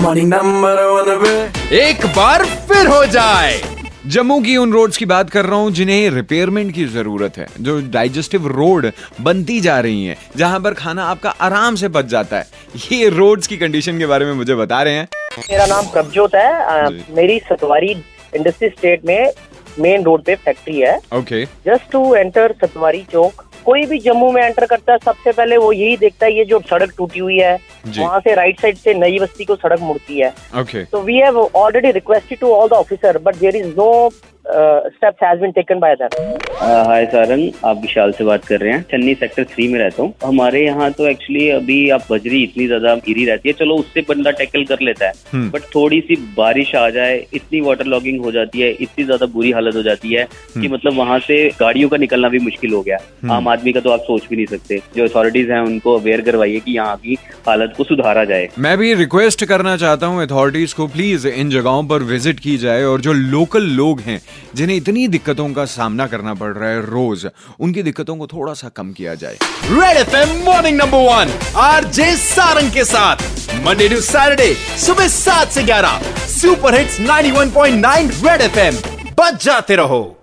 morning number one पे एक बार फिर हो जाए। जम्मू की उन रोड्स की बात कर रहा हूँ जिन्हें रिपेयरमेंट की ज़रूरत है जो डाइजेस्टिव रोड बनती जा रही हैं जहाँ पर खाना आपका आराम से बच जाता है। ये रोड्स की कंडीशन के बारे में मुझे बता रहे हैं। मेरा नाम प्रभजोत है। जी। मेरी सतवारी इंडस्ट्री स्टेट में मेन रोड पे फैक्ट्री है। Okay just to enter Satwari Chowk कोई भी जम्मू में एंटर करता है सबसे पहले वो यही देखता है ये जो सड़क टूटी हुई है। वहाँ से राइट साइड से नई बस्ती को सड़क मुड़ती है तो we have already requested to all the officer but there is no steps has been taken by a, hi Sarang आप विशाल से बात कर रहे हैं। चन्नी सेक्टर थ्री में रहता हूँ। हमारे यहाँ तो एक्चुअली अभी आप बजरी इतनी ज़्यादा गिरी रहती है। चलो उससे बंदा टैकल कर लेता है। हम्म। बट थोड़ी सी बारिश आ जाए इतनी वाटर लॉगिंग हो जाती है इतनी ज़्यादा बुरी हालत हो जाती है कि मतलब वहाँ से गाड़ियों का निकलना भी मुश्किल हो गया। आम आदमी का तो आप सोच भी नहीं सकते। जो अथॉरिटीज हैं उनको अवेयर करवाइए कि यहाँ की हालत को सुधारा जाए। मैं भी रिक्वेस्ट करना चाहता हूँ अथॉरिटीज को प्लीज़ इन जगहों पर विज़िट की जाए और जो लोकल लोग हैं जिन्हें इतनी दिक्कतों का सामना करना पड़ रहा है रोज, उनकी दिक्कतों को थोड़ा सा कम किया जाए। Red F M morning number one R J Sarang के साथ। मंडे टू सैटरडे सुबह सात से ग्यारह। Super hits 91.9 Red F M बच जाते रहो।